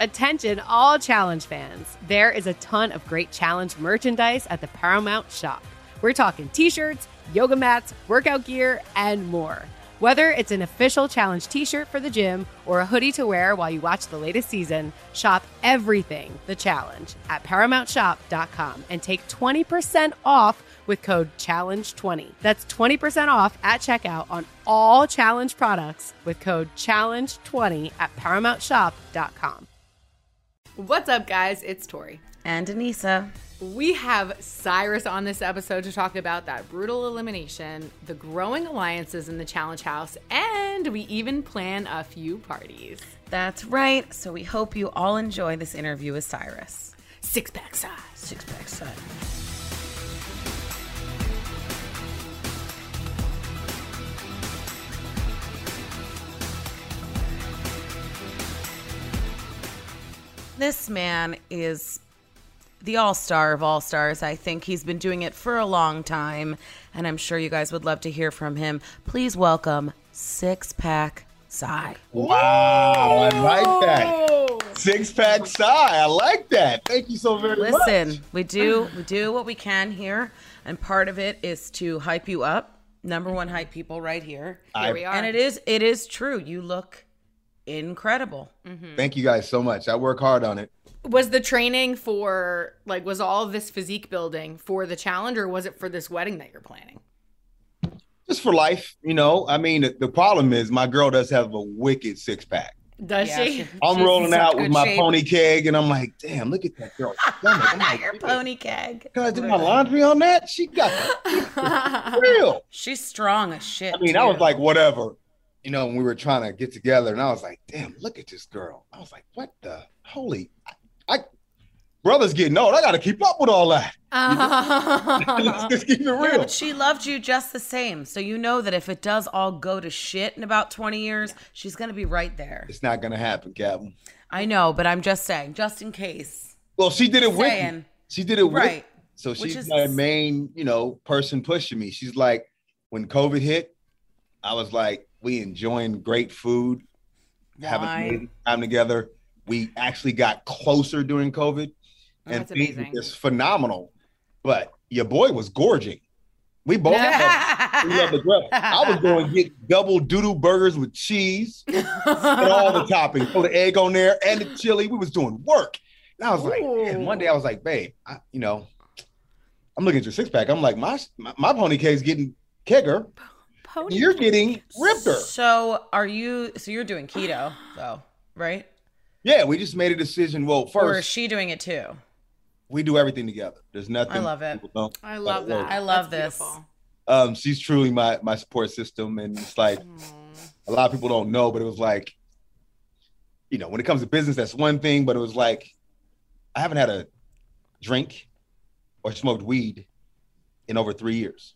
Attention, all challenge fans. There is a ton of great challenge merchandise at the Paramount shop. We're talking t shirts, yoga mats, workout gear, and more. Whether it's an official challenge t shirt for the gym or a hoodie to wear while you watch the latest season, shop everything the challenge at ParamountShop.com and take 20% off with code CHALLENGE20. That's 20% off at checkout on all challenge products with code CHALLENGE20 at ParamountShop.com. What's up, guys? It's Tori. And Aneesa. We have Syrus on this episode to talk about that brutal elimination, the growing alliances in the Challenge House, and we even plan a few parties. That's right. So we hope you all enjoy this interview with Syrus. Six pack size. Six pack size. This man is the all star of all stars. I think he's been doing it for a long time, and I'm sure you guys would love to hear from him. Please welcome Six Pack Cy. Wow, I like that. Six pack Cy. I like that. Thank you so very much. Listen, we do we do what we can here, and part of it is to hype you up. Number one hype people right here. Here we are. And it is it is true. You look incredible. Mm-hmm. Thank you guys so much. I work hard on it. was the training for, like, was all of this physique building for the challenge or was it for this wedding that you're planning? Just for life, you know. I mean, the, the problem is my girl does have a wicked six pack. Does Yeah, she? she- I'm She's rolling out with my shape. pony keg, and I'm like, damn, look at that girl. stomach. I'm like, Your pony keg. Can I do my laundry on that? She got that real. She's strong as shit. I mean, I was like, whatever. You know, when we were trying to get together, and I was like, damn, look at this girl. I was like, what the holy? I, I brother's getting old. I got to keep up with all that. Let's just keep it Yeah, real. but she loved you just the same. So you know that if it does all go to shit in about 20 years, she's going to be right there. It's not gonna happen, Captain. I know, but I'm just saying, just in case. Well, she did it with me. She did it with Right. me. So she's is- my main, you know, person pushing me. She's like, when COVID hit, I was like, we enjoying great food, having Wine. amazing time together. We actually got closer during COVID, oh, and That's things were amazing. just phenomenal. But your boy was gorging. We both had, we the. I was going to get double doodle burgers with cheese and all the toppings, put the egg on there and the chili. We was doing work. And I was like, man, one day I was like, babe, I, you know, I'm looking at your six pack. I'm like, my my, my pony cake's getting kegger. Pony You're getting ripper. So are you, so you're doing keto though, right? Yeah, we just made a decision. Well, first, Or is first she doing it too? we do everything together. There's nothing. I love it. don't. I love But, that. I love That's this. beautiful. Um, she's truly my my support system, and it's like a lot of people don't know, but it was like, you know, when it comes to business, that's one thing, but it was like, I haven't had a drink or smoked weed in over three years.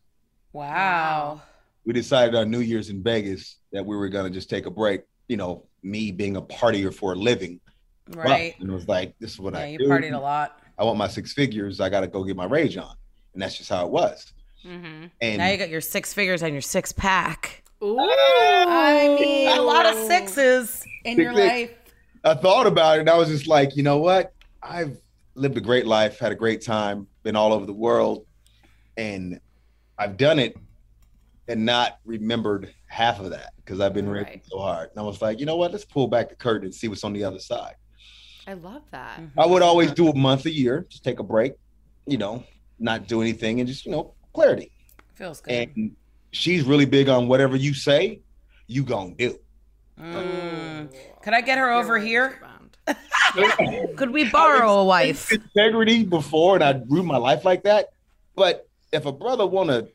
Wow. We decided on New Year's in Vegas that we were gonna just take a break. You know, me being a partier for a living, Right. And it was like, this is what Yeah, I you do. partied a lot. I want my six figures. I got to go get my rage on, and that's just how it was. Mhm. And Now you got your six figures and your six pack. Ooh. I mean, a lot of sixes in your Six, life. I thought about it and I was just like, you know what? I've lived a great life, had a great time, been all over the world, and I've done it and not remembered half of that because I've been working Right. so hard. And I was like, you know what? Let's pull back the curtain and see what's on the other side. I love that. I would always do a month a year, just take a break, you know, not do anything and just, you know, clarity. Feels good. And she's really big on whatever you say, you gonna do. Mm. Could I get her over here? Could we borrow a wife? integrity before and I'd ruin my life like that. But if a brother want a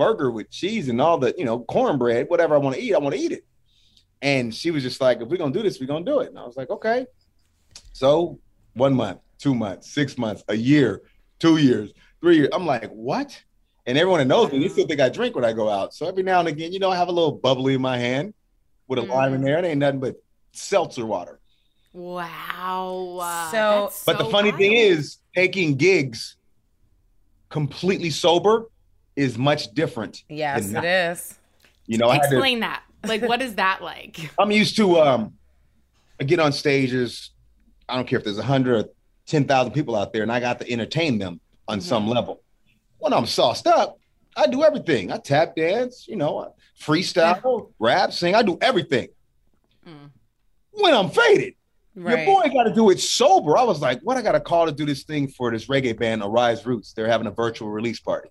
burger with cheese and all the, you know, cornbread, whatever I want to eat, I want to eat it. And she was just like, if we're gonna do this, we're gonna do it. And I was like, okay. So one month, two months, six months, a year, two years, three years. I'm like, what? And everyone that knows me, they still think I drink when I go out. So every now and again, you know, I have a little bubbly in my hand with a lime in mm. there. It ain't nothing but seltzer water. Wow. So- That's But the so funny thing is, taking gigs completely sober is much different. Yes, than it You know, I to, explain that. Like, what is that like? I'm used to um, I get on stages, I don't care if there's a hundred or ten thousand people out there, and I got to entertain them on mm-hmm. some level. When I'm sauced up, I do everything. I tap dance, you know, freestyle, rap, sing. I do everything. Mm. When I'm faded, right. your boy got to do it sober. I was like, what? I got a call to do this thing for this reggae band, Arise Roots. They're having a virtual release party,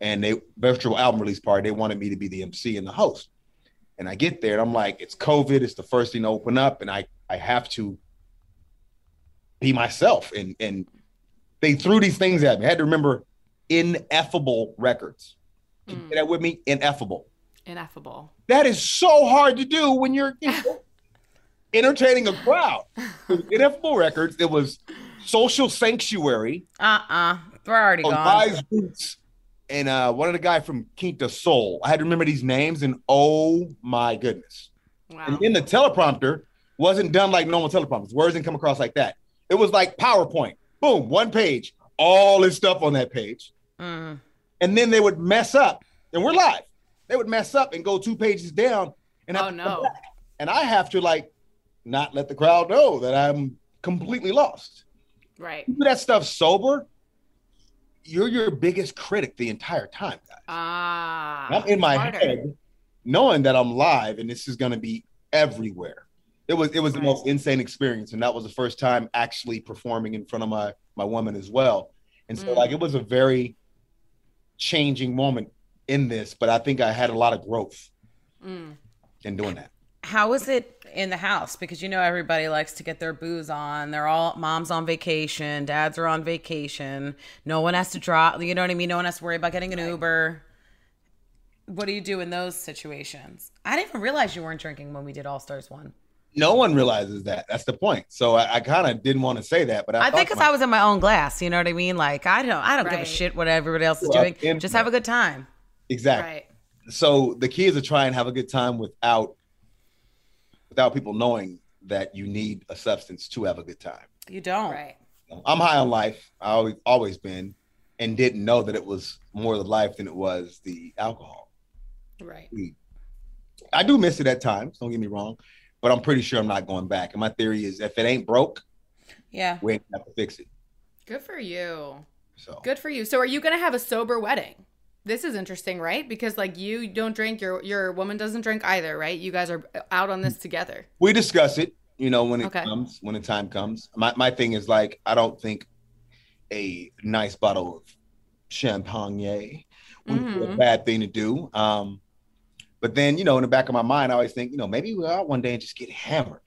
and they virtual album release party. They wanted me to be the MC and the host. And I get there, and I'm like, it's COVID. It's the first thing to open up, and I I have to be myself. And and they threw these things at me. I had to remember ineffable records. Mm. that with me? Ineffable. Ineffable. That is so hard to do when you're you know, entertaining a crowd. ineffable records. It was Social Sanctuary. Uh-uh. We're already gone. Boots, and uh, one of the guy from Quinto Sol. I had to remember these names, and oh my goodness. Wow. And in the teleprompter wasn't done like normal teleprompters. Words didn't come across like that. It was like PowerPoint. Boom, one page, all this stuff on that page. Mm. And then they would mess up, and we're live. They would mess up and go two pages down. And oh no! And I have to like not let the crowd know that I'm completely lost. Right. do that stuff sober. You're your biggest critic the entire time, guys. Ah. I'm in my harder. head, knowing that I'm live and this is going to be everywhere. It was it was right. the most insane experience, and that was the first time actually performing in front of my my woman as well. And so, mm. like, it was a very changing moment in this, but I think I had a lot of growth mm. in doing that. How was it in the house? Because you know everybody likes to get their booze on. They're all mom's on vacation, dads are on vacation. No one has to drop. You know what I mean? No one has to worry about getting an right. Uber. What do you do in those situations? I didn't even realize you weren't drinking when we did All Stars one no one realizes that. That's the point. So I, I kind of didn't want to say that, but I, I think because I was in my own glass. You know what I mean? Like I don't, I don't right. give a shit what everybody else is well, doing. Just have a good time. Exactly. Right. So the key is to try and have a good time without, without people knowing that you need a substance to have a good time. You don't. Right. I'm high on life. I always always been, and didn't know that it was more the life than it was the alcohol. Right. I do miss it at times. Don't get me wrong but I'm pretty sure I'm not going back. And my theory is if it ain't broke, yeah, we ain't have to fix it. Good for you. So good for you. So are you gonna have a sober wedding? This is interesting, right? Because like you don't drink, your your woman doesn't drink either, right? You guys are out on this together. We discuss it, you know, when it okay. comes, when the time comes. My my thing is like I don't think a nice bottle of champagne would mm-hmm. be a mm-hmm. bad thing to do. Um, but then, you know, in the back of my mind, I always think, you know, maybe we'll out one day and just get hammered.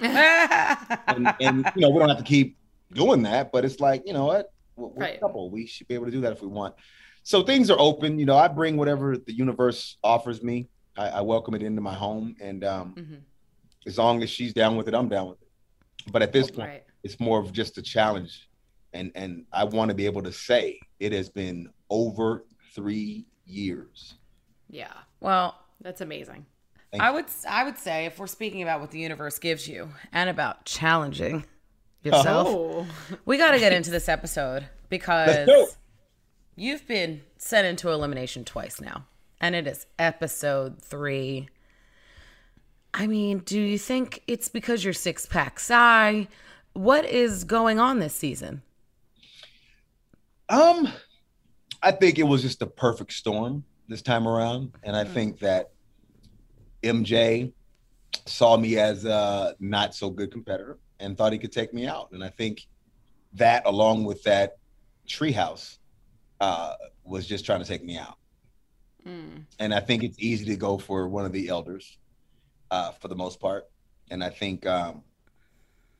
and, and, you know, we don't have to keep doing that, but it's like, you know what? We're, we're right. couple. We should be able to do that if we want. So things are open. You know, I bring whatever the universe offers me. I, I welcome it into my home, and um, mm-hmm. as long as she's down with it, I'm down with it. But at this point, right. it's more of just a challenge, and and I want to be able to say it has been over three years. Yeah. Well, that's amazing. Thank I would I would say if we're speaking about what the universe gives you and about challenging yourself, oh. we got to get into this episode because you've been sent into elimination twice now, and it is episode three. I mean, do you think it's because you're six pack Cy? What is going on this season? Um, I think it was just a perfect storm this time around, and I mm. think that MJ saw me as a not so good competitor and thought he could take me out. And I think that, along with that treehouse, uh, was just trying to take me out. Mm. And I think it's easy to go for one of the elders, uh, for the most part. And I think, um,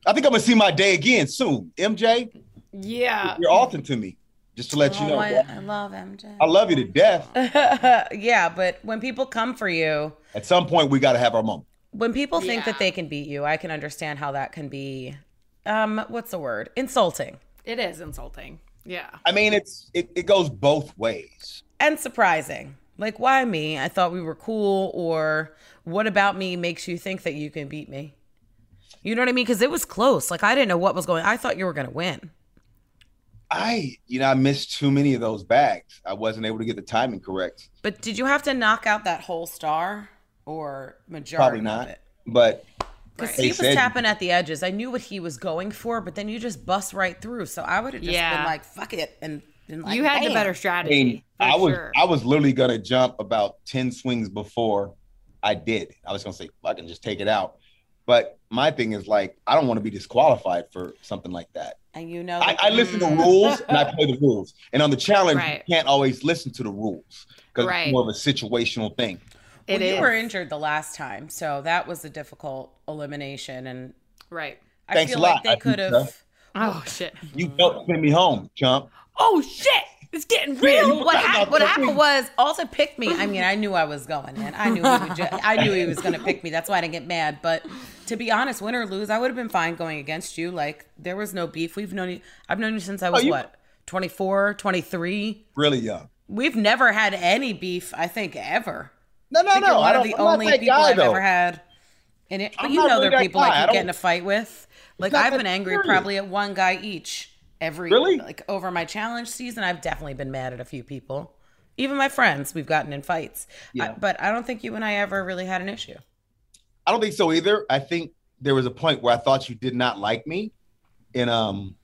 I think I'm gonna see my day again soon. MJ, yeah, you're often to me. Just to let oh, you know, I, I, love MJ. I love you to death. yeah, but when people come for you, at some point we got to have our moment. When people think yeah. that they can beat you, I can understand how that can be. Um, what's the word? Insulting. It is insulting. Yeah. I mean, it's it, it goes both ways. And surprising. Like, why me? I thought we were cool. Or what about me makes you think that you can beat me? You know what I mean? Because it was close. Like I didn't know what was going. I thought you were gonna win. I, you know, I missed too many of those bags. I wasn't able to get the timing correct. But did you have to knock out that whole star or majority? Probably not. But Because They he was said- tapping at the edges. I knew what he was going for, but then you just bust right through. So I would have just Yeah. been like, "Fuck it," and been like, you had the "Bam." better I strategy. mean, I was sure. I was literally gonna jump about 10 swings before I did. I was gonna say, I can just take it out. But my thing is like, I don't want to be disqualified for something like that. And you know, I, I listen to mm. rules and I play the rules. And on the challenge, Right. you can't always listen to the rules because Right. it's more of a situational thing. Well, It you is. were injured the last time, so that was a difficult elimination. And right. I Thanks feel a like they could think have. Oh shit. You helped send me home, chump. Oh shit. It's getting you real. What, forgot what happened was also picked me. I mean, I knew I was going in. I knew he would ju- I knew he was going to pick me. That's why I didn't get mad. But to be honest, win or lose, I would have been fine going against you. Like there was no beef. We've known you. I've known you since I oh, was you- what 24, 23. Really young. We've never had any beef. I think ever. No, no, I no. one I of don't, the I'm only people guy, I've though. ever had. And it, but I'm you know really there are people guy. like I you get in a fight with. Like I've been angry serious. probably at one guy each every Really? like over my challenge season. I've definitely been mad at a few people. Even my friends, we've gotten in fights. I- Yeah. but I don't think you and I ever really had an issue. I don't think so either. I think there was a point where I thought you did not like me. and um,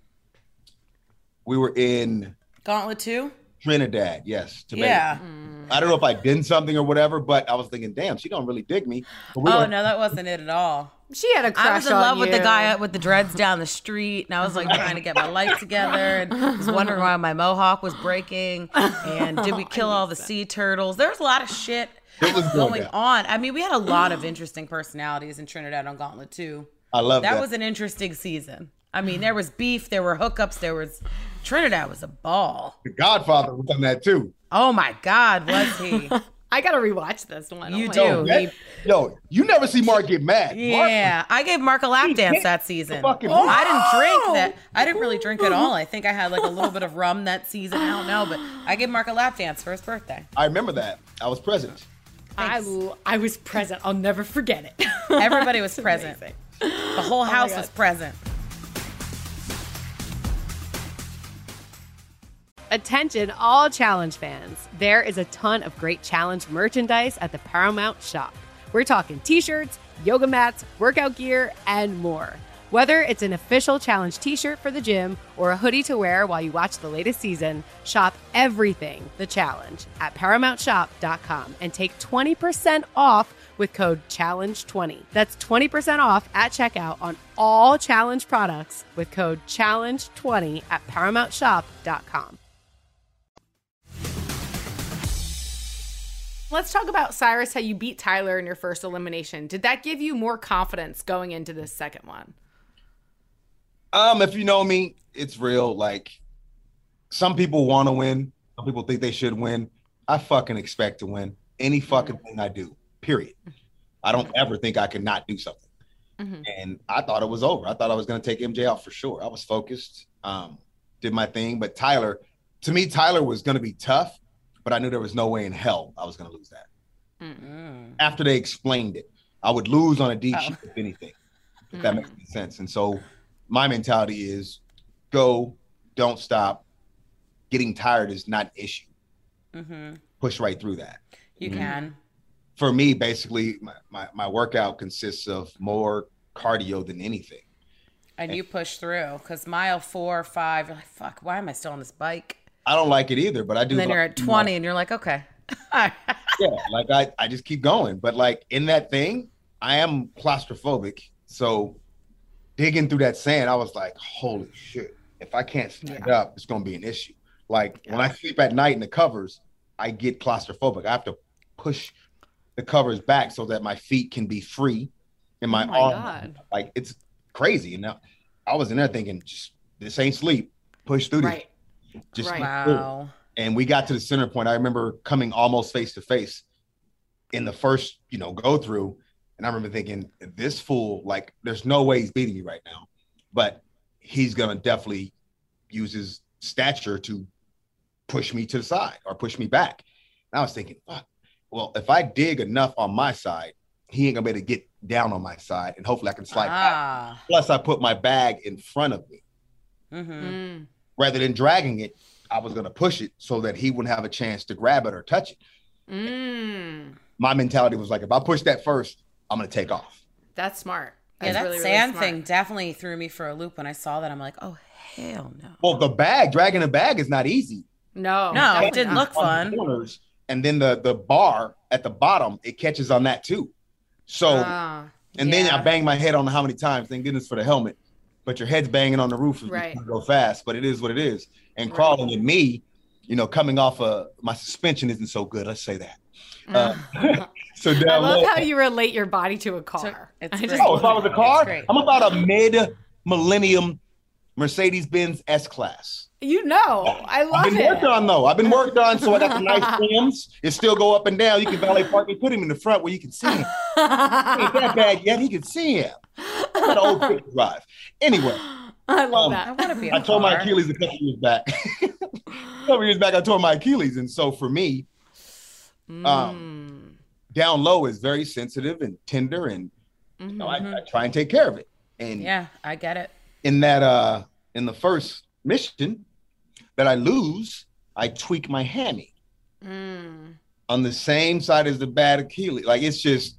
we were in Gauntlet two. Trinidad. Yes, Tobago. Yeah. Mm. I don't know if I did something or whatever, but I was thinking, damn, she don't really dig me. But we Oh were- no, that wasn't it at all. She had a crush I was in on love with the you. guy with the dreads down the street, and I was like trying to get my life together, and was wondering why my mohawk was breaking, and did we kill all the sea turtles? There was a lot of shit It was going going on. I mean, we had a lot of interesting personalities in Trinidad on Gauntlet too. I love That that. was an interesting season. I mean, there was beef, there were hookups, there was Trinidad was a ball. the Godfather was on that too. Oh my God, was he? I gotta rewatch this one. You oh my do. Yo, God. that- yo, you never see Mark get mad. Mark- Yeah, I gave Mark a lap dance that season. fucking oh, I didn't drink that. I didn't really drink at all. I think I had like a little bit of rum that season. I don't know, but I gave Mark a lap dance for his birthday. I remember that. I was present. I I was present. I'll never forget it. Everybody was present. amazing. The whole oh house God. was present. Attention, all challenge fans. There is a ton of great challenge merchandise at the Paramount shop. We're talking t shirts, yoga mats, workout gear, and more. Whether it's an official challenge t shirt for the gym or a hoodie to wear while you watch the latest season, shop everything the challenge at ParamountShop.com and take 20% off with code CHALLENGE20. That's 20% off at checkout on all challenge products with code CHALLENGE20 at ParamountShop.com. Let's talk about Syrus, how you beat Tyler in your first elimination. Did that give you more confidence going into this second one? Um, if you know me, it's real. Like some people want to win, some people think they should win. I fucking expect to win any fucking thing I do. Period. I don't ever think I can not do something. Mhm. And I thought it was over. I thought I was gonna take MJ out for sure. I was focused, um, did my thing. But Tyler, to me, Tyler was gonna be tough, but I knew there was no way in hell I was gonna lose that. Mm. After they explained it, I would lose on a deep Oh. sheet if anything. If that makes any sense. And so my mentality is go, don't stop. Getting tired is not an issue. hmm Push right through that. You Mhm. can. For me, basically, my, my, my workout consists of more cardio than anything. And you push through because mile four or five, you're like, fuck, why am I still on this bike? I don't like it either, but I do. And then like- you're at 20 and you're like, okay. yeah, like I, I just keep going. But like in that thing, I am claustrophobic. So digging through that sand, I was like, holy shit. If I can't stand up, it's gonna be an issue. Like when I sleep at night in the covers, I get claustrophobic. I have to push the covers back so that my feet can be free in my, Oh my God. like it's crazy. And now I was in there thinking, just this ain't sleep. Push through Right. This. Just Right. keep wow. and we got to the center point. I remember coming almost face to face in the first, you know, go through, and I remember thinking, this fool, like, there's no way he's beating me right now, but he's gonna definitely use his stature to push me to the side or push me back. And I was thinking, fuck, well, if I dig enough on my side, he ain't gonna be able to get down on my side, and hopefully I can slide back. Ah. Plus, I put my bag in front of me Mm-hmm. Mm. Rather than dragging it. I was gonna push it so that he wouldn't have a chance to grab it or touch it. Mm. my mentality was like, if I push that first, I'm gonna take off. That's smart. Yeah, that really, really sand smart. thing definitely threw me for a loop when I saw that. I'm like, oh hell no. Well, the bag, dragging a bag is not easy. No, No, it didn't look fun. the corners, and then the the bar at the bottom, it catches on that too. So, Ah, and then I banged my head on how many times. Thank goodness for the helmet. But your head's banging on the roof Right. you go fast. But it is what it is. And Right. crawling with me, you know, coming off of my suspension isn't so good. Let's say that. Uh, so I love low- how you relate your body to a car. it's I just Oh, if I was a car. I'm about a mid millennium Mercedes Benz S Class. You know, I love it. I've been it. worked on though. I've been worked on, so I got the nice rims. It still go up and down. You can valet park me, put him in the front where you can see him. Ain't that bad yet. He can see him. An old quick drive. Anyway, I love Um, I want to be. I tore my. Achilles a couple years back. a couple years back, I tore my Achilles, and so for me, Mm. um, down low is very sensitive and tender, and you know, I, I try and take care of it. And Yeah, I get it. in that uh in the first mission that I lose, I tweak my hammy Mm. on the same side as the bad Achilles. Like it's just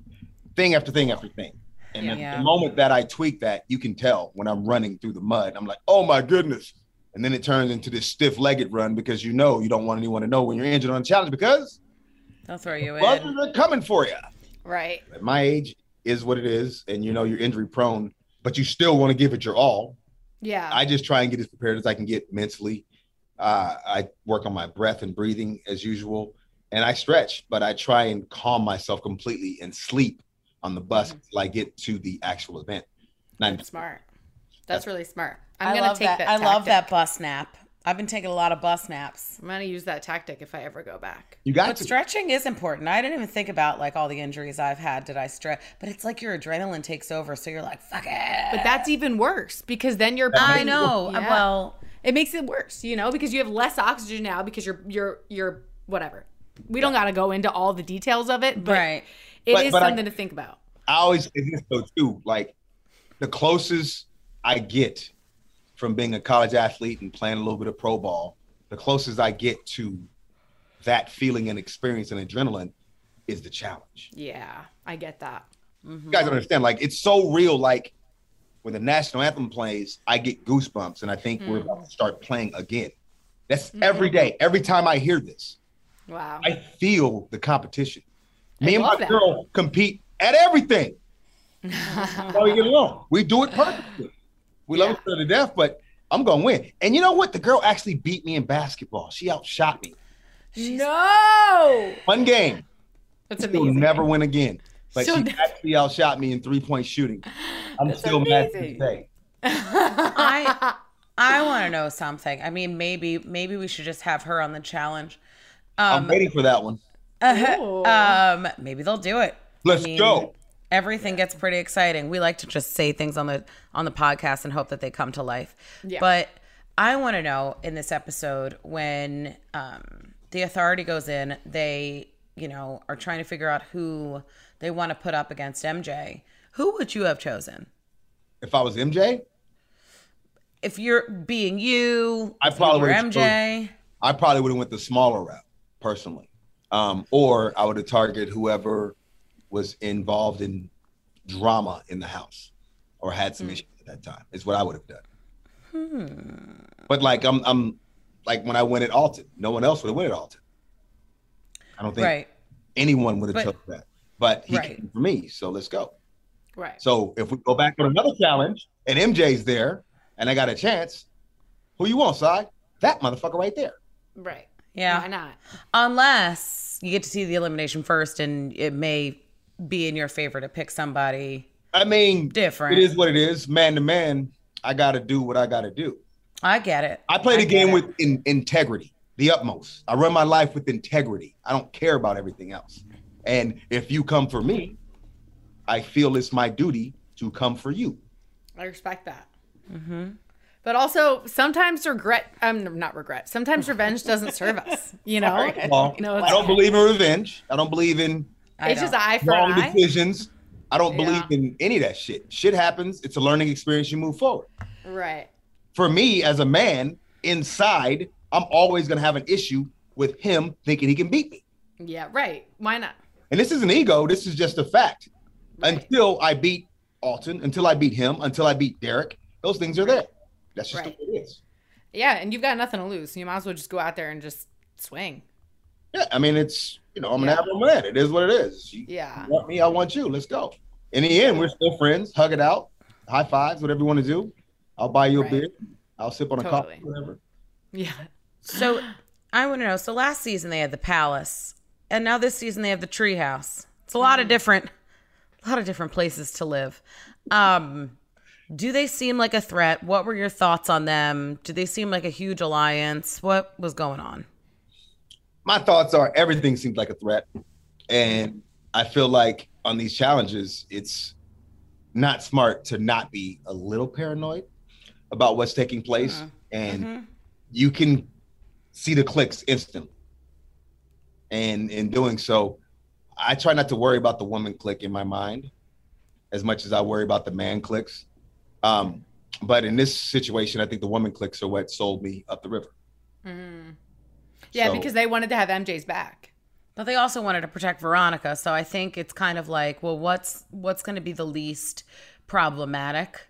thing after thing after thing. And the- Yeah. the moment that I tweak that, you can tell when I'm running through the mud. I'm like, oh my goodness. And then it turns into this stiff-legged run because you know you don't want anyone to know when you're injured on a challenge because They'll throw you in. buzzers are coming for you. Right. At my age is what it is, and you know you're injury prone, but you still want to give it your all. Yeah. I just try and get as prepared as I can get mentally. Uh, I work on my breath and breathing as usual, and I stretch, but I try and calm myself completely and sleep on the bus till I get to the actual event. Not- That's smart. That's really smart. I'm I gonna love take that. I love that bus nap. I've been taking a lot of bus naps. I'm gonna use that tactic if I ever go back. you got But to. stretching is important. I didn't even think about like all the injuries I've had. Did I stretch? But it's like your adrenaline takes over, so you're like, fuck it. But that's even worse because then you're. I know. Yeah. Well, It makes it worse, you know, because you have less oxygen now because you're you're you're whatever. We don't got to go into all the details of it, but right. it is But- but I- something to think about. I always say this though too. Like the closest I get from being a college athlete and playing a little bit of pro ball, the closest I get to that feeling and experience and adrenaline is the challenge. Yeah, I get that. Mm-hmm. You guys understand. Like it's so real. Like when the national anthem plays, I get goosebumps, and I think we're about to start playing again. That's mm-hmm. every day. Every time I hear this, Wow. I feel the competition. I Me and my that. girl compete at everything. How we get along? We do it perfectly. We love each other to death, but I'm gonna win. And you know what? The girl actually beat me in basketball. She outshot me. no, One game. that's She'll amazing. never win again. But She'll she never- actually outshot me in three point shooting. I'm That's still mad to amazing. this day. I I want to know something. I mean, maybe maybe we should just have her on the challenge. I'm Um, waiting for that one. Ooh. um, maybe they'll do it. Let's I mean, go. Everything gets pretty exciting. We like to just say things on the on the podcast and hope that they come to life. Yeah. But I want to know in this episode when um, the authority goes in, they you know are trying to figure out who they want to put up against MJ. Who would you have chosen If I was MJ, if you're being you? I probably were would've MJ. I probably would have went the smaller route personally, um, or I would have targeted whoever was involved in drama in the house or had some issues at that time. Is what I would have done. But like I'm, I'm like when I went at Alton, no one else would have went at Alton. I don't think Right. anyone would have But- took that. But he Right. came for me, so let's go. right. So if we go back on another challenge and MJ's there and I got a chance, who you want, side? That motherfucker right there. Right. Yeah. Why not? Unless you get to see the elimination first and it may be in your favor to pick somebody I mean, different. it is what it is. Man to man, I got to do what I got to do. I get it. I play the get game with in, integrity, the utmost. I run my life with integrity. I don't care about everything else. And if you come for me, I feel it's my duty to come for you. I respect that. Mm-hmm. But also, sometimes regret, um, not regret, sometimes revenge doesn't serve us, you know? Well, No, I don't okay. believe in revenge. I don't believe in I It's just don't. eye for wrong an eye. decisions. I don't Yeah. believe in any of that shit. Shit happens. It's a learning experience. You move forward. Right. For me, as a man, inside, I'm always going to have an issue with him thinking he can beat me. Yeah, right. Why not? And this is an ego. This is just a fact. Right. Until I beat Alton, until I beat him, until I beat Derek. Those things are there. That's just Right. the way it is. Yeah, and you've got nothing to lose. So you might as well just go out there and just swing. Yeah, I mean, it's you know, I'm gonna Yeah. an Avro man. It is what it is. You Yeah. want me, I want you. Let's go. In the end, we're still friends. Hug it out, high fives, whatever you want to do. I'll buy you a Right. beer. I'll sip on a Totally. coffee, whatever. Yeah. So I want to know. So last season they had the palace, and now this season they have the treehouse. It's a lot of different, a lot of different places to live. Um, do they seem like a threat? What were your thoughts on them? Do they seem like a huge alliance? What was going on? My thoughts are everything seems like a threat, and I feel like on these challenges, it's not smart to not be a little paranoid about what's taking place, and Mhm. you can see the clicks instantly. And in doing so, I try not to worry about the woman click in my mind as much as I worry about the man clicks. Um, but in this situation, I think the woman clicks are what sold me up the river. Mhm. Yeah, So- because they wanted to have MJ's back. But they also wanted to protect Veronica, so I think it's kind of like, well, what's what's going to be the least problematic?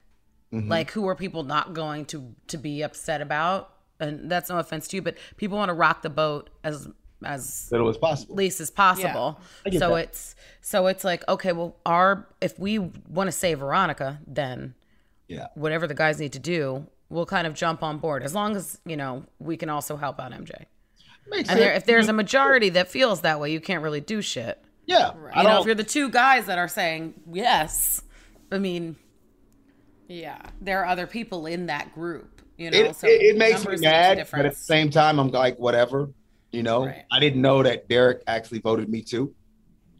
Mhm. Like, who are people not going to to be upset about? And that's no offense to you, but people want to rock the boat as as little as possible. least as possible. I get So that. it's so it's like okay, well, our if we want to save Veronica, then Yeah. whatever the guys need to do, we'll kind of jump on board as long as you know we can also help out MJ. Makes And there, if there's a majority that feels that way, you can't really do shit. yeah, I You know, don't- if you're the two guys that are saying yes, I mean, Yeah. there are other people in that group. You know, it, so it, it makes me numbers mad, but at the same time, I'm like, whatever. You know, Right. I didn't know that Derek actually voted me too.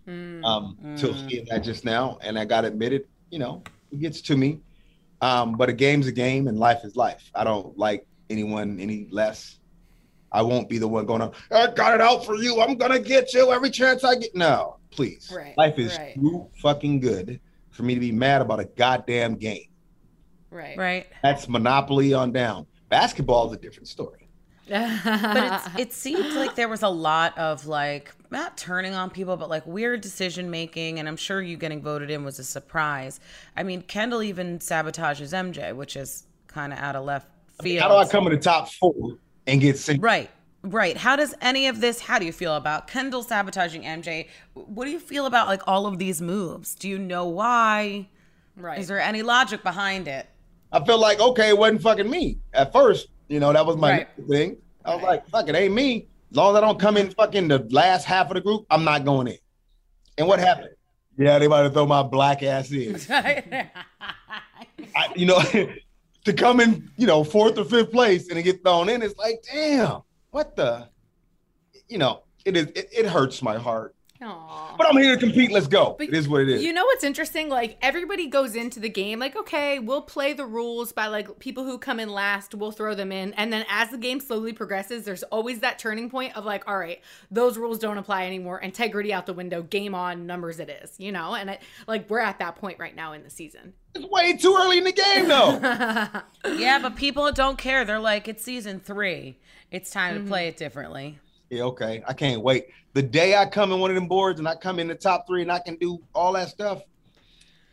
Mm. Um, till Mm. seeing that just now, and I got admitted. You know, it gets to me. Um, but a game's a game, and life is life. I don't like anyone any less. I won't be the one going, I got it out for you. I'm gonna get you every chance I get. No, please. Right, Life is right. too fucking good for me to be mad about a goddamn game. Right. right. That's Monopoly on down. Basketball is a different story. But it's, it seemed like there was a lot of like not turning on people but like weird decision making and i'm sure you getting voted in was a surprise. I mean kendall even sabotages mj which is kind of out of left field How do I come in the top four and get sent? right right. How does any of this how do you feel about kendall sabotaging mj what do you feel about like all of these moves? Do you know why? Right. is there any logic behind it? I feel like okay, it wasn't fucking me at first. You know, that was my Right. thing. I was Right. like, fuck it, ain't me. As long as I don't come in fucking the last half of the group, I'm not going in. And what happened? Yeah, they about to throw my black ass in. I, you know, to come in, you know, fourth or fifth place and to get thrown in, it's like, damn, what the, you know, it is. It, it hurts my heart. Aw. But I'm here to compete. Let's go. But it is what it is. You know what's interesting? Like everybody goes into the game like, okay, we'll play the rules by like people who come in last, we'll throw them in. And then as the game slowly progresses, there's always that turning point of like, all right, those rules don't apply anymore. Integrity out the window, game on, numbers it is, you know? And it, like we're at that point right now in the season. it's way too early in the game, though. yeah but people don't care they're like it's season three it's time Mm-hmm. to play it differently Yeah, okay. I can't wait. The day I come in one of them boards and I come in the top three and I can do all that stuff,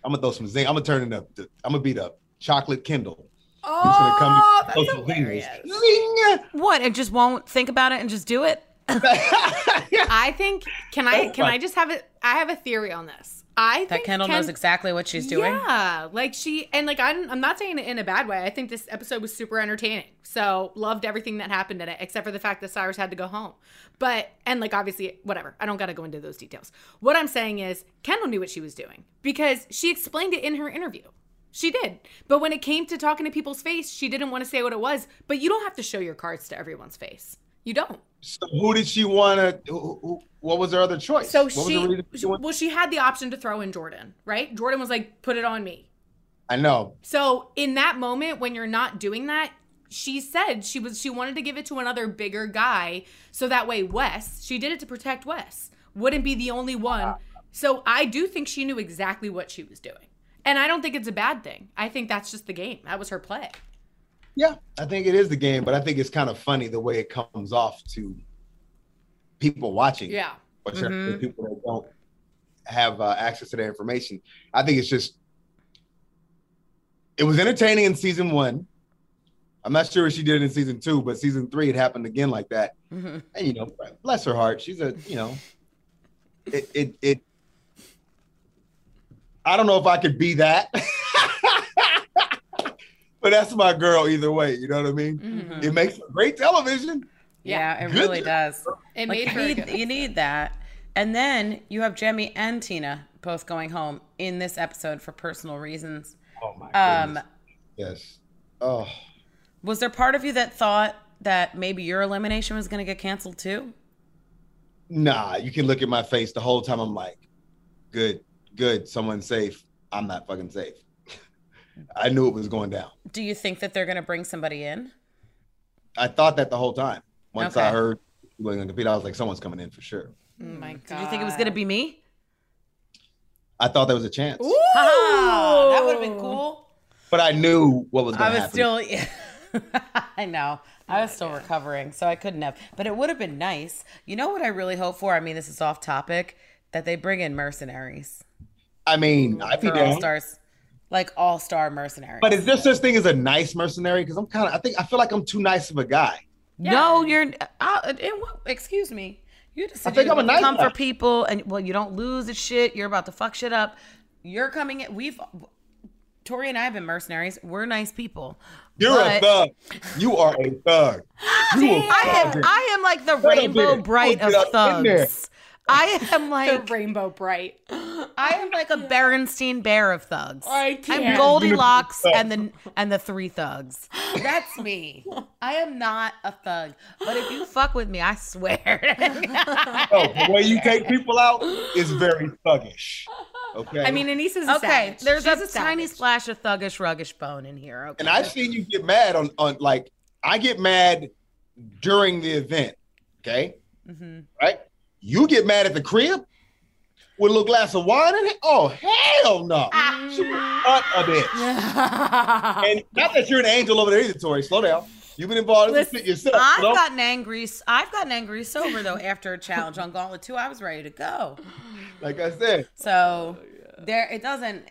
I'm gonna throw some zing. I'm gonna turn it up. to- I'm gonna beat up chocolate Kindle. I'm just gonna come Oh, that's hilarious. Zing! What? And just won't think about it and just do it? I think can I can I just have it I have a theory on this. I That think Kendall Ken- knows exactly what she's doing. Yeah, like she and like I'm I'm not saying it in a bad way. I think this episode was super entertaining. So loved everything that happened in it, except for the fact that Syrus had to go home. But and like obviously whatever. I don't got to go into those details. What I'm saying is Kendall knew what she was doing because she explained it in her interview. She did. But when it came to talking to people's face, she didn't want to say what it was. But you don't have to show your cards to everyone's face. You don't. So who did she want to? What was her other choice? So she, she well, she had the option to throw in Jordan, right? Jordan was like, "Put it on me." I know. So in that moment, when you're not doing that, she said she was she wanted to give it to another bigger guy, so that way Wes, she did it to protect Wes, wouldn't be the only one. So I do think she knew exactly what she was doing, and I don't think it's a bad thing. I think that's just the game. That was her play. Yeah, I think it is the game, but I think it's kind of funny the way it comes off to people watching. Yeah. or Mhm. people that don't have uh, access to that information. I think it's just it was entertaining in season one. I'm not sure if she did it in season two, but season three it happened again like that. Mhm. And you know, bless her heart, she's a you know, it it, it I don't know if I could be that, but that's my girl either way. You know what I mean? Mhm. It makes great television. Yeah, it Good really job. does. It Like, made you, need, you need that. And then you have Jemmye and Tina both going home in this episode for personal reasons. Oh my Um, goodness. Yes. Oh. was there part of you that thought that maybe your elimination was going to get canceled too? Nah, you can look at my face the whole time. I'm like, good, good, someone's safe. I'm not fucking safe. I knew it was going down. Do you think that they're going to bring somebody in? I thought that the whole time. Once I heard he wasn't gonna compete, I was like, someone's coming in for sure. Oh my god. Did you think it was going to be me? I thought there was a chance, Ooh, Ah, that would have been cool. but I knew what was I going to was happen. still, I know. I was still recovering, so I couldn't have. But it would have been nice. You know what I really hope for? I mean, this is off topic. That they bring in mercenaries I mean, I'd be for all down. stars, like all star mercenary. But is there such thing as a nice mercenary? Because I'm kind of, I think, I feel like I'm too nice of a guy. no, you're. Uh, in what- excuse me. You just I think I'm a nice come guy. for people, and well, you don't lose the shit. You're about to fuck shit up. You're coming in. We've. Tori and I have been mercenaries. We're nice people. You're a But- thug. You are a thug. You a I am. thug. I am like the Wait a Rainbow Brite of get up thugs. I am the like Rainbow Brite. I am like a Berenstein bear of thugs. I can't. I'm Goldilocks and the and the three thugs. That's me. I am not a thug, but if you fuck with me, I swear. No, the way you take people out is very thuggish. Okay. I mean, Aneesa's a okay, savage. there's She's a, tiny splash of thuggish, ruggish bone in here. Okay, and I've seen you get mad on on like I get mad during the event. Okay. Mhm. Right. You get mad at the crib with a little glass of wine in it. Oh hell no! Ah. She was a bitch. And not that you're an angel over there either, Tori. Slow down. You've been involved in this Listen, shit yourself. I've you know? gotten angry. I've gotten angry sober though after a challenge on Gauntlet 2. I was ready to go. like I said, So there, it doesn't.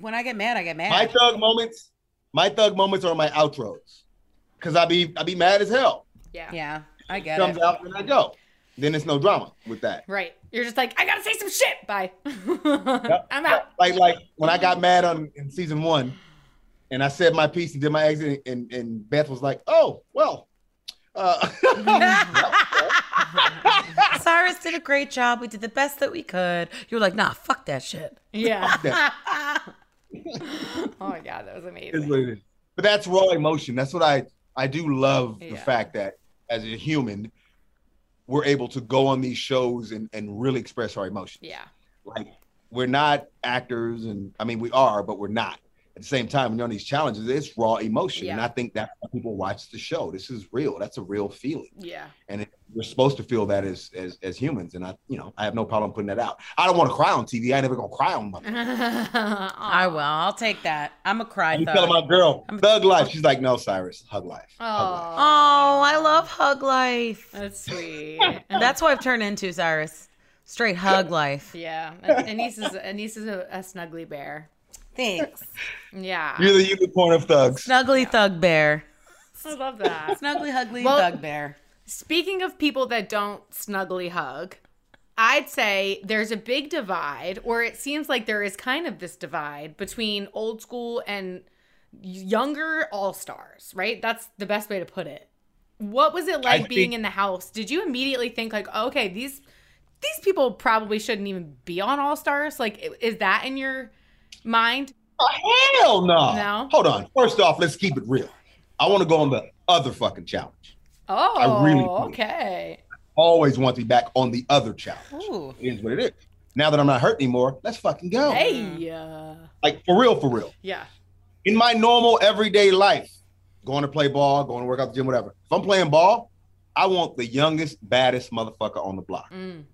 When I get mad, I get mad. my thug moments, my thug moments are my outros, because I be I be mad as hell. yeah. yeah, I get it. Comes it. out and I go. Then it's no drama with that. Right. You're just like, I gotta say some shit. Bye. Yep. I'm out. Like like when I got mad on in season one, and I said my piece and did my exit, and and Beth was like, "Oh well." Uh, Syrus did a great job. We did the best that we could. You were like, nah, fuck that shit. Yeah. that Oh my god, that was amazing. it is. But that's raw emotion. That's what I I do love the fact that as a human, we're able to go on these shows and and really express our emotions. Yeah. Like we're not actors, and I mean we are, but we're not. At the same time, when you're on these challenges, it's raw emotion, and I think that's why people watch the show. This is real. That's a real feeling. Yeah. and it, we're supposed to feel that as, as as humans. And I, you know, I have no problem putting that out. I don't want to cry on TV. I ain't never gonna cry on my. I will. I'll take that. I'm a cry I'm telling my girl, I'm- thug life. She's like, no, Syrus, hug life. Hug life. Oh, I love hug life. That's sweet. And that's what I've turned into, Syrus. Straight hug life. yeah. Anise is Anise is a, a snuggly bear. Thanks. Yeah. You're the unicorn of thugs. Snuggly thug bear. I love that. Snuggly, hugly Well- thug bear. Speaking of people that don't snuggly hug, I'd say there's a big divide, or it seems like there is kind of this divide between old school and younger all stars, right? That's the best way to put it. What was it like I being think- in the house? Did you immediately think like, okay, these these people probably shouldn't even be on All Stars? Like, is that in your mind? Oh, hell no. No? Hold on. First off, let's keep it real. I want to go on the other fucking challenge. Oh, I really do. okay. Always want to be back on the other challenge. Ooh. It is what it is. Now that I'm not hurt anymore, let's fucking go. Hey, uh, Like for real, for real. yeah. in my normal everyday life, going to play ball, going to work out the gym, whatever. If I'm playing ball, I want the youngest, baddest motherfucker on the block. Mm.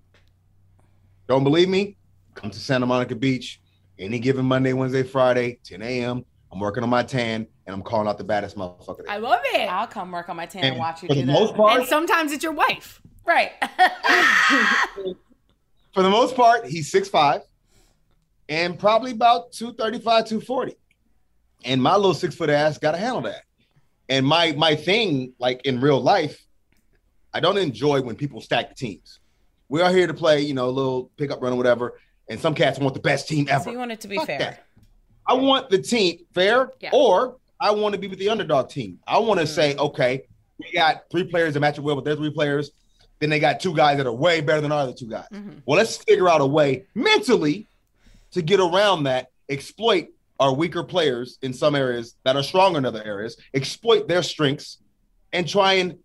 Don't believe me? Come to Santa Monica Beach any given Monday, Wednesday, Friday, 10 a.m. I'm working on my tan and I'm calling out the baddest motherfucker. I love it. I'll come work on my tan And and watch you for do the that. most part, And sometimes it's your wife. right. for the most part, he's 6'5 and probably about 235, 240. and my little six foot ass got to handle that. And my my thing, like in real life, I don't enjoy when people stack the teams. We are here to play, you know, a little pickup run or whatever. And some cats want the best team ever. So you want it to be Fuck fair. that. I want the team fair, Yeah. or I want to be with the underdog team. I want to say, okay, we got three players that match up well with their three players. Then they got two guys that are way better than our other two guys. Mhm. Well, let's figure out a way mentally to get around that, exploit our weaker players in some areas that are stronger in other areas, exploit their strengths, and try and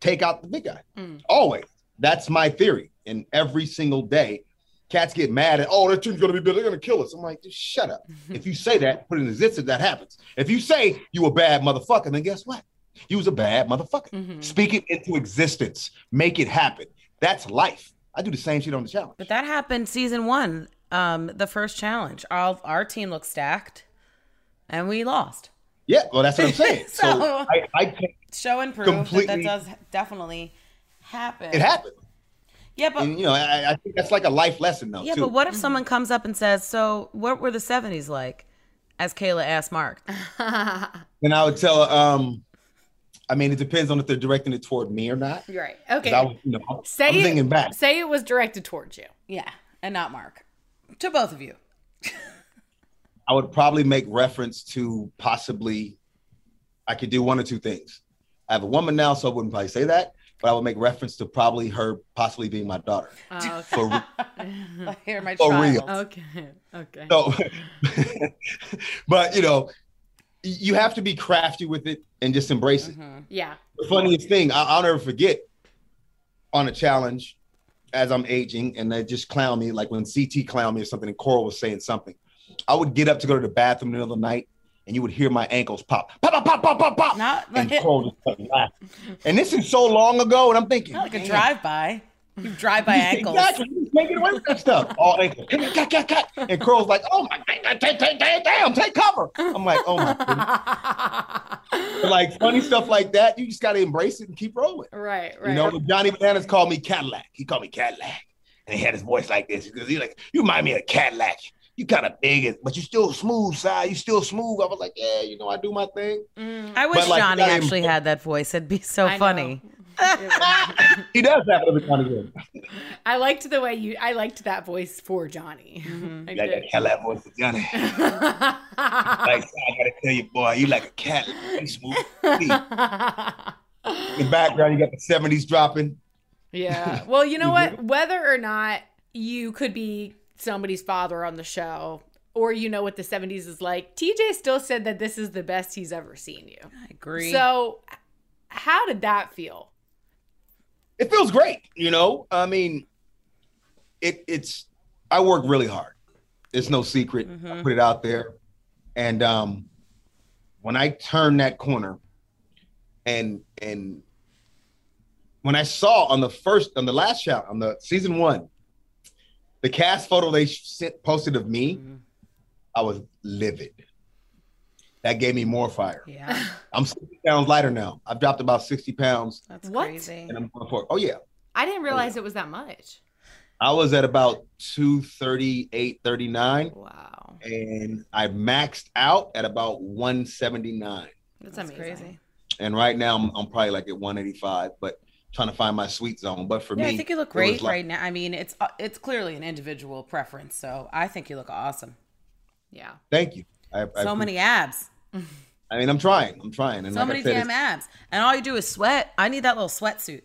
take out the big guy. Mm. Always. That's my theory. And every single day, cats get mad at, oh, their team's gonna be they're gonna kill us. I'm like, just shut up. if you say that, put it in existence, that happens. If you say you a bad motherfucker, then guess what? You was a bad motherfucker. Mhm. Speak it into existence. Make it happen. That's life. I do the same shit on the challenge. But that happened season one, um, the first challenge. Our our team looked stacked, and we lost. Yeah, well, that's what I'm saying. so, So- I, I Show and prove that that does definitely happen. it happened. Yeah, but And you know, I, I think that's like a life lesson though. yeah, too. but what if someone comes up and says, "So, what were the '70s like?" As Kayla asked Mark. Then I would tell um, I mean, it depends on if they're directing it toward me or not. Right. Okay. I was, you know, say I'm it, thinking back. Say it was directed towards you. Yeah, and not Mark. To both of you. I would probably make reference to possibly, I could do one or two things. I have a woman now, so I wouldn't probably say that, but I would make reference to probably her possibly being my daughter. Oh, For, Like, my For child. real. okay. Okay. so, but you know, you have to be crafty with it and just embrace it. Mhm. Yeah. The funniest thing, I, I'll never forget on a challenge as I'm aging, and they just clown me, like when CT clowned me or something, and Coral was saying something. I would get up to go to the bathroom in the middle of the night, and you would hear my ankles pop, pop, pop, pop, pop, pop, pop. Not and like, laughing. And this is so long ago, and I'm thinking, not like a drive-by. You drive by ankles. Exactly. Just can't away with that stuff. All ankles. Cut, cut, cut. And Coral's like, oh my, God, take, take, take, damn, take cover. I'm like, oh my goodness. But like funny stuff like that, you just got to embrace it and keep rolling. right. Right. You know, Johnny Bananas called me Cadillac. He called me Cadillac. And he had his voice like this because he's like, you remind me of Cadillac. You kind of big, but you still smooth, side. You still smooth. I was like, yeah, you know, I do my thing. Mm, I wish like, Johnny you actually embrace- had that voice. It'd be so I funny. he does have it every time again. I liked the way you. I liked that voice for Johnny. I Like did. that Cadillac voice for Johnny. Like, I gotta tell you, boy, you like a cat. You smooth. In the background, you got the 70s dropping. yeah. Well, you know what? Mm-hmm. Whether or not you could be somebody's father on the show, or you know what the '70s is like, TJ still said that this is the best he's ever seen you. I agree. So, how did that feel? It feels great, you know. I mean, it it's I work really hard. It's no secret. I Mhm. put it out there. And um when I turned that corner and and when I saw on the first on the last shot on the season one, the cast photo they sent posted of me, Mhm. I was livid. That gave me more fire. Yeah, I'm 60 pounds lighter now. I've dropped about 60 pounds that's What? crazy. and I'm going for Oh yeah. I didn't realize it was that much. I was at about 238, 39, Wow. and I maxed out at about 179. That's, That's amazing. crazy. And right now I'm, I'm probably like at 185, but trying to find my sweet zone. But for Yeah, me, I think you look great like- right now. I mean, it's uh, it's clearly an individual preference, so I think you look awesome. Yeah. Thank you. I, I So many abs, I mean, I'm trying. I'm trying. And so like many said, damn abs, and all you do is sweat. I need that little sweatsuit.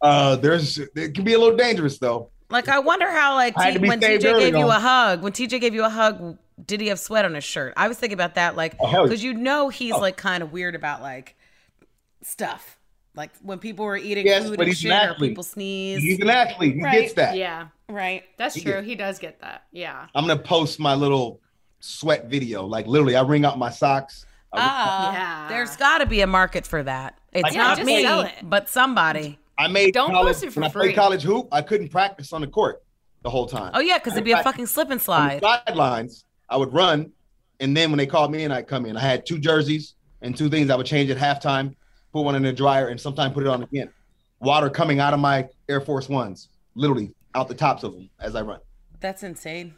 uh, there's it can be a little dangerous though. Like, I wonder how like T- when TJ early, gave you a hug. When TJ gave you a hug, did he have sweat on his shirt? I was thinking about that, like, Oh, because you know he's Oh. like kind of weird about like stuff, like when people were eating Yes, food but and he's shit, an or athlete. people sneeze. He's an athlete. He Right. gets that. Yeah. right. That's He true. did. He does get that. Yeah. I'm gonna post my little sweat video. Like literally, I wring out my socks. I, Ah, Yeah. there's got to be a market for that. It's Yeah, not just me, it. but somebody. I made Don't college, post it for when I free. played college hoop. I couldn't practice on the court the whole time. Oh yeah, because it'd be a I- fucking slip and on slide. the sidelines, I would run, and then when they called me in, I'd come in. I had two jerseys and two things I would change at halftime, put one in the dryer, and sometimes put it on again. Water coming out of my Air Force Ones, literally out the tops of them as I run. That's insane.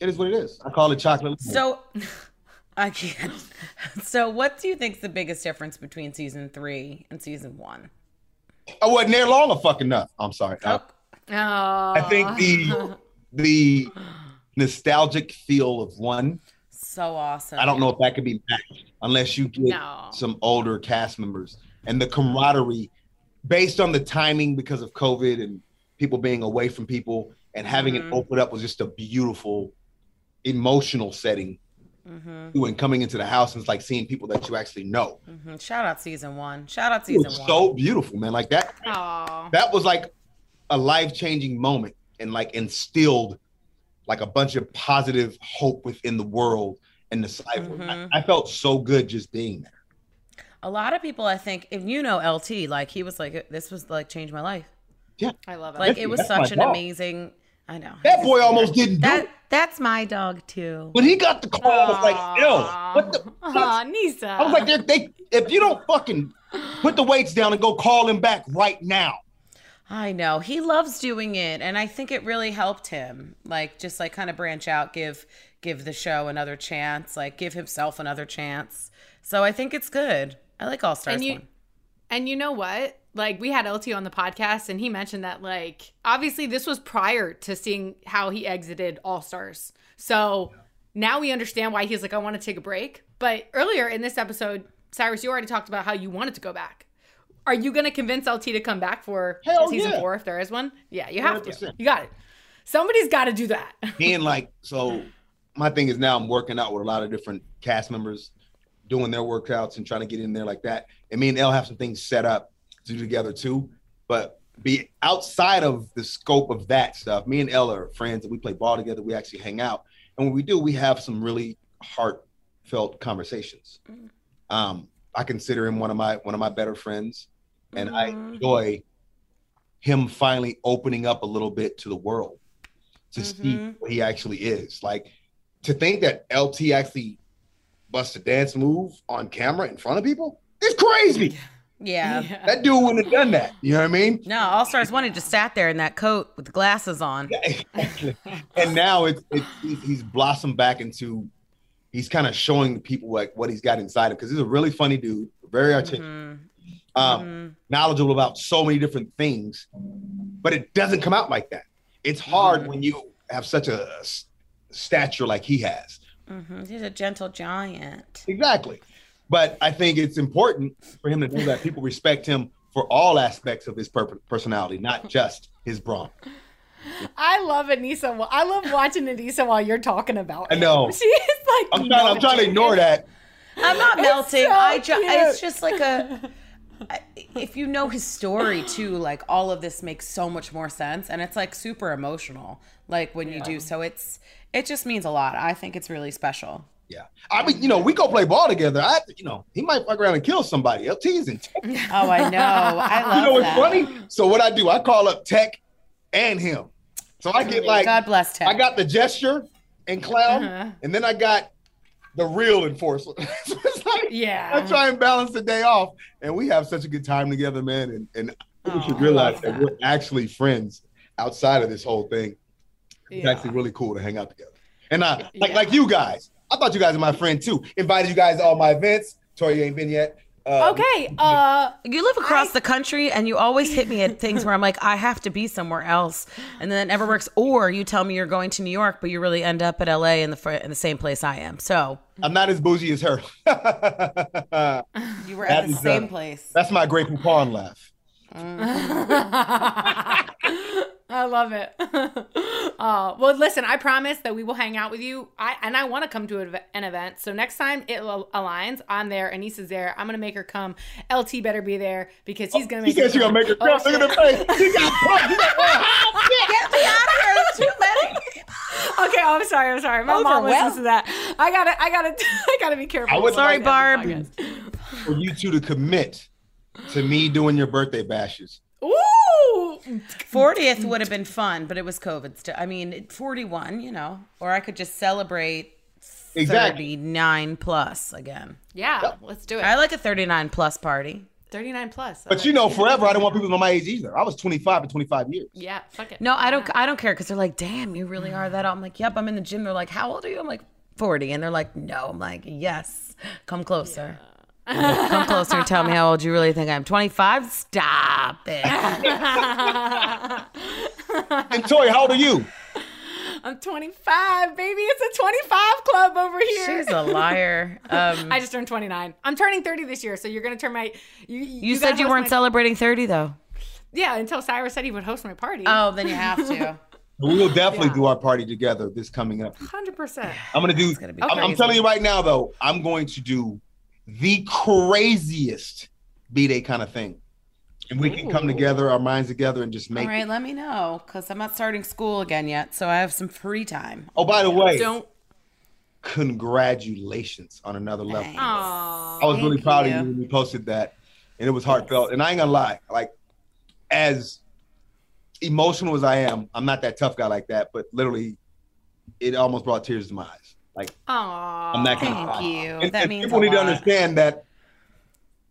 It is what it is. I call it chocolate. So, I can't. So, what do you think's the biggest difference between season three and season one? I wasn't there long enough enough. I'm sorry. Oh, I think the the nostalgic feel of one. So awesome. I don't know if that could be matched unless you get No. some older cast members and the camaraderie based on the timing because of COVID and people being away from people and having Mhm. it open up was just a beautiful emotional setting. Mm-hmm, And coming into the house and it's like seeing people that you actually know. hmm Shout out season one. Shout out It season was one. so beautiful, man. Like that Aw. that was like a life-changing moment and like instilled like a bunch of positive hope within the world and the cipher. Mhm. I, I felt so good just being there. A lot of people, I think, if you know LT, like he was like, this was like changed my life. Yeah, I love it. Like it was that's such an dog. amazing. I know That boy almost didn't do That it. that's my dog too. When he got the call, I was like, yo, what the? Aw, Nisa. I was like, they, they, if you don't fucking put the weights down and go call him back right now. I know he loves doing it, and I think it really helped him. Like just like kind of branch out, give give the show another chance, like give himself another chance. So I think it's good. I like All Stars And you- one. And you know what? Like we had LT on the podcast and he mentioned that like obviously this was prior to seeing how he exited All Stars. So now we understand why he's like I want to take a break. But earlier in this episode, Syrus, you already talked about how you wanted to go back. Are you going to convince LT to come back for Hell season yeah. 4 if there is one? Yeah, you have to. 100%. You got it. Somebody's got to do that. And like, so my thing is now I'm working out with a lot of different cast members, doing their workouts and trying to get in there like that. And me and Elle have some things set up to do together too. But be outside of the scope of that stuff, me and Elle are friends and we play ball together. We actually hang out. And when we do, we have some really heartfelt conversations. Um, I consider him one of my one of my better friends. And I Mhm. enjoy him finally opening up a little bit to the world to see Mhm. what he actually is. Like to think that LT actually busts a dance move on camera in front of people, it's crazy. Yeah. That dude wouldn't have done that. You know what I mean? No, All Stars one, he just sat there in that coat with the glasses on. and now it's, it's he's- he's blossomed back into he's kind of showing the people like what he's got inside him because he's a really funny dude, very articulate, Mhm. Um, Mhm. knowledgeable about so many different things, but it doesn't come out like that. It's hard Mhm. when you have such a stature like he has. Mhm. He's a gentle giant. Exactly. But I think it's important for him to know that people respect him for all aspects of his per- personality, not just his brawn. I love Aneesa. Well, I love watching Aneesa while you're talking about. I know. She is like. I'm trying. I'm trying to ignore that. I'm not melting. so I ju- it's just like a I- if you know his story too, like all of this makes so much more sense and it's like super emotional like when you do. So it's it just means a lot. I think it's really special. Yeah. I mean, you know, we go play ball together. I, you know, he might fuck around and kill somebody. LT is intense. Oh, I know. I love You know what's that. funny? So what I do, I call up Tech and him. So I get like, God bless Tech. I got the gesture and clown, Uh-huh. and then I got the real enforcer. it's like, I Yeah. try and balance the day off, and we have such a good time together, man. And and people Oh, should realize that. that. we're actually friends outside of this whole thing. It's Yeah. actually really cool to hang out together. And I like Yeah. like you guys. I thought you guys are my friend too. Invited you guys to all my events. Tori, you ain't been yet. Uh, Okay. Uh. you live across I- the country and you always hit me at things where I'm like, I have to be somewhere else. And then it never works. Or you tell me you're going to New York, but you really end up at LA in the fr- in the same place I am. So I'm not as bougie as her. you were That at the is, same uh, place. That's my Grey Poupon laugh. I love it. uh, well, listen, I promise that we will hang out with you. I and I want to come to an event. So next time it aligns, I'm there. Aneesa's there. I'm gonna make her come. LT better be there because he's gonna He make. said she gonna make her Oh, come. Look at her face. She got pumped. Got pumped. Get me out of here. Too many. Okay, oh, I'm sorry. I'm sorry. My mom Overwhelmed. listens to that. I gotta. I gotta. I gotta be careful. I would Sorry, what I say on Barb. For you two to commit to me doing your birthday bashes. Ooh. 40th would have been fun, but it was COVID. Still. I mean, 41, you know, or I could just celebrate Exactly. 39 plus again. Yeah. Let's do it. I like a 39 plus party. 39 plus. But you know, forever I don't want people to know my age either. I was 25 for 25 years. Yeah. Fuck it. No, I don't. I don't care because they're like, "Damn, you really are that." old." I'm like, "Yep, I'm in the gym." They're like, "How old are you?" I'm like, 40. And they're like, no. I'm like, yes. Come closer. Come closer and tell me how old you really think I am. 25? Stop it. And Tori, how old are you? I'm 25, baby. It's a 25 club over here. She's a liar. Um, I just turned 29. I'm turning 30 this year, so you're gonna turn my. You, you gotta said you weren't my- celebrating 30, though. Yeah, until Syrus said he would host my party. Oh, then you have to. We will definitely Yeah. do our party together this coming up. Hundred percent. I'm gonna do. gonna be I'm, I'm telling you right now, though, I'm going to do the craziest b day kind of thing, and we can come together, our minds together, and just make. All right, let me know because I'm not starting school again yet, so I have some free time. Oh, by the way, Don't. congratulations on another level. Thanks. Aw. I was really proud you. of you when you posted that, and it was heartfelt. And I ain't gonna lie, like as emotional as I am, I'm not that tough guy like that. But literally, it almost brought tears to my eyes. Like Aw. I'm that kind of Thank guy. you. And, that and means people a need to understand that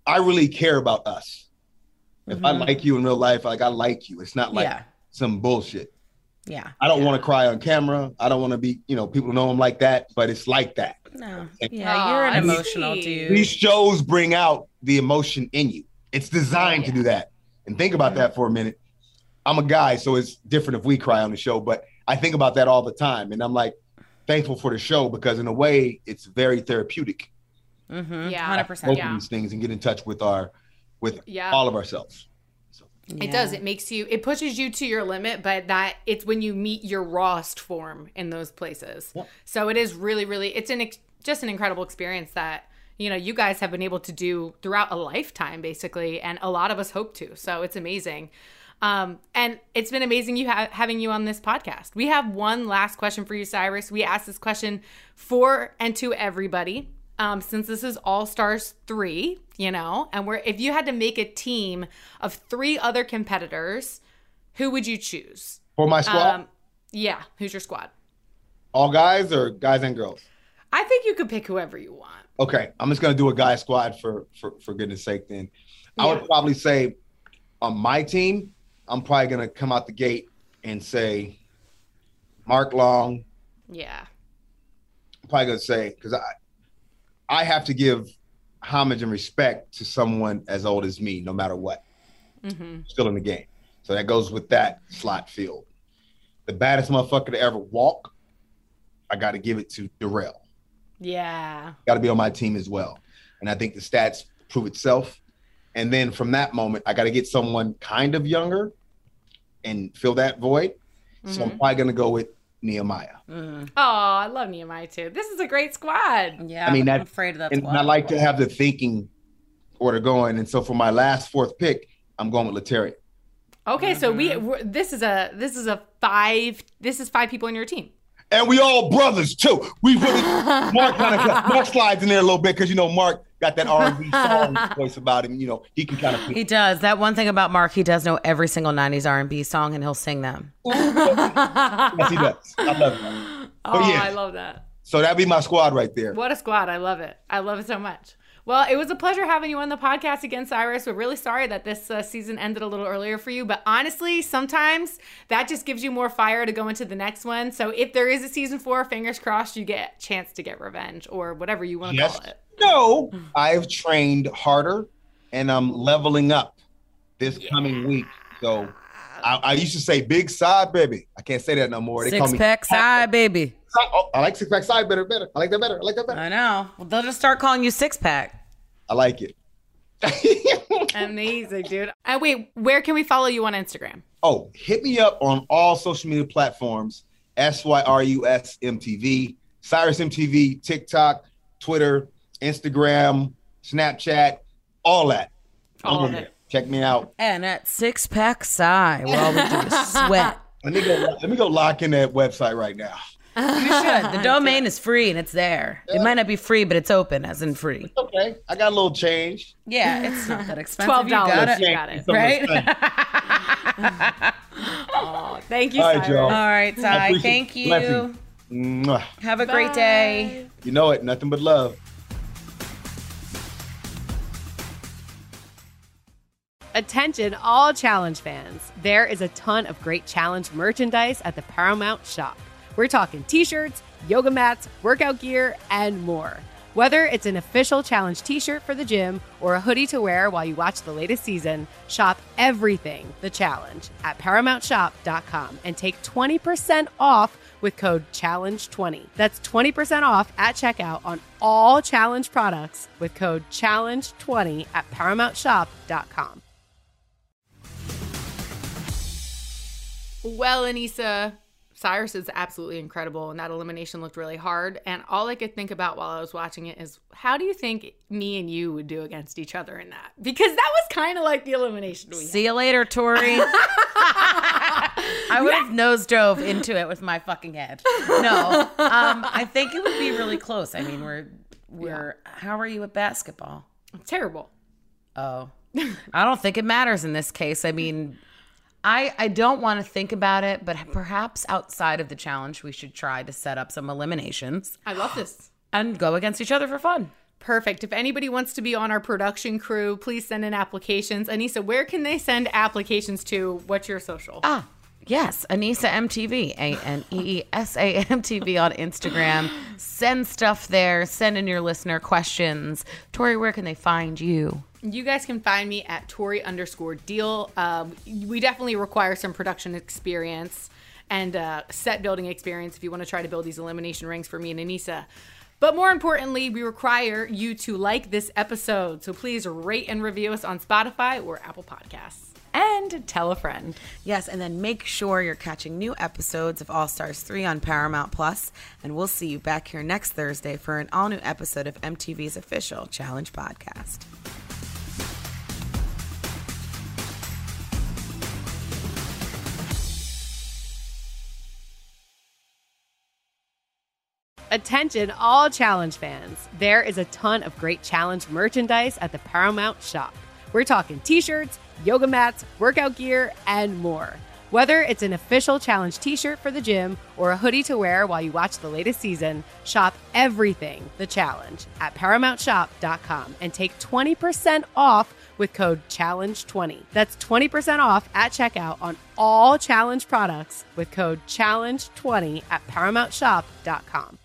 I really care about us. If I Mhm. like you in real life, like I like you. It's not like yeah, some bullshit. yeah. I don't yeah. want to cry on camera. I don't want to be, you know, people know I'm like that, but it's like that. No, Aw, yeah, you're an emotional sweet. dude. These shows bring out the emotion in you. It's designed to do that. And think about that for a minute. I'm a guy, so it's different if we cry on the show, but I think about that all the time. And I'm like thankful for the show because in a way it's very therapeutic. Mm-hmm. Yeah. hundred Both percent. Yeah. these things and get in touch with our with Yeah. all of ourselves. It does. It makes you. It pushes you to your limit, but that it's when you meet your rawest form in those places. Yep. So it is really, really. It's an ex- just an incredible experience that you know you guys have been able to do throughout a lifetime, basically, and a lot of us hope to. So it's amazing. Um, and it's been amazing you ha- having you on this podcast. We have one last question for you, Syrus. We asked this question for and to everybody. Um, since this is All Stars three, you know, and we're if you had to make a team of three other competitors, who would you choose? For my squad, Um, yeah, who's your squad? all guys or guys and girls? I think you could pick whoever you want. Okay, I'm just gonna do a guy squad for for for goodness sake. Then I would probably say on my team, I'm probably gonna come out the gate and say Mark Long. Yeah, I'm probably gonna say because I I have to give homage and respect to someone as old as me, no matter what, hmm still in the game. So that goes with that slot field. The baddest motherfucker to ever walk, I got to give it to Darrell. yeah, got to be on my team as well. And I think the stats prove itself. And then from that moment, I got to get someone kind of younger and fill that void. So I'm probably going to go with Nehemiah. Mm, Oh, I love Nehemiah too. This is a great squad. yeah, I mean, I'm that- afraid of that. And squad. I like to have the thinking order going. And so for my last fourth pick, I'm going with Lateria. Okay, so we this is a this is a five this is five people in your team. And we all brothers too. We really Mark kind of Mark slides in there a little bit because you know Mark got that R&B song voice about him. You know he can kind of He does. That one thing about Mark, he does know every single '90s R&B song, and he'll sing them. yes he does. I love that. Oh, yeah. I love that. So that'd be my squad right there. What a squad. I love it. I love it so much. Well, it was a pleasure having you on the podcast again, Syrus. We're really sorry that this uh, season ended a little earlier for you, but honestly, sometimes that just gives you more fire to go into the next one. So if there is a season four, fingers crossed, you get a chance to get revenge or whatever you want to Yes. call it. No, I've trained harder and I'm leveling up this coming week. So I, I used to say big Cy, baby. I can't say that no more. They call Six me pack side, baby. Oh, I like six pack Cy better, better. I like that better. I like that better. I know. Well, they'll just start calling you six pack. I like it. Amazing, dude. And wait, where can we follow you on Instagram? oh, hit me up on all social media platforms. S Y R U S M T V, Syrus MTV, TikTok, Twitter, Instagram, Snapchat, all that. I'm All of on it. there. Check me out. And at six pack side, where all we do is sweat. Let me go. Let me go lock in that website right now. You should. The domain is free and it's there. It might not be free, but it's open, as in free. Okay, I got a little change. Yeah, it's not that expensive. $12. You got it. Got it. Right? Oh, thank you, All right, Syrus. y'all. All right, I Ty. Thank you. Have a great day. You know it. Nothing but love. Attention, all challenge fans. There is a ton of great challenge merchandise at the Paramount shop. We're talking t shirts, yoga mats, workout gear, and more. Whether it's an official challenge t shirt for the gym or a hoodie to wear while you watch the latest season, shop everything the challenge at ParamountShop.com and take 20% off with code CHALLENGE20. That's 20% off at checkout on all challenge products with code CHALLENGE20 at ParamountShop.com. Well, Aneesa, Syrus is absolutely incredible, and that elimination looked really hard. And all I could think about while I was watching it is, how do you think me and you would do against each other in that? Because that was kind of like the elimination we had. See you later, Tori. I would have nose drove into it with my fucking head. No, um, I think it would be really close. I mean, we're we're. How are you at basketball? Terrible. Oh, I don't think it matters in this case. I mean, I I don't want to think about it, but perhaps outside of the challenge, we should try to set up some eliminations I love this. and go against each other for fun. Perfect. If anybody wants to be on our production crew, please send in applications. Aneesa, where can they send applications to? What's your social? Ah, yes, Aneesa MTV, A N E E S A M T V on Instagram. Send stuff there. Send in your listener questions. Tori, where can they find you? You guys can find me at Tori underscore deal. Um, we definitely require some production experience and uh, set building experience if you want to try to build these elimination rings for me and Aneesa. But more importantly, we require you to like this episode. So please rate and review us on Spotify or Apple Podcasts. And tell a friend. Yes, and then make sure you're catching new episodes of All Stars 3 on Paramount Plus, and we'll see you back here next Thursday for an all new episode of MTV's official Challenge podcast. Attention, all challenge fans. There is a ton of great challenge merchandise at the Paramount shop. We're talking t shirts, yoga mats, workout gear, and more. Whether it's an official challenge t shirt for the gym or a hoodie to wear while you watch the latest season, shop everything the challenge at ParamountShop.com and take 20% off with code CHALLENGE20. That's 20% off at checkout on all challenge products with code CHALLENGE20 at ParamountShop.com.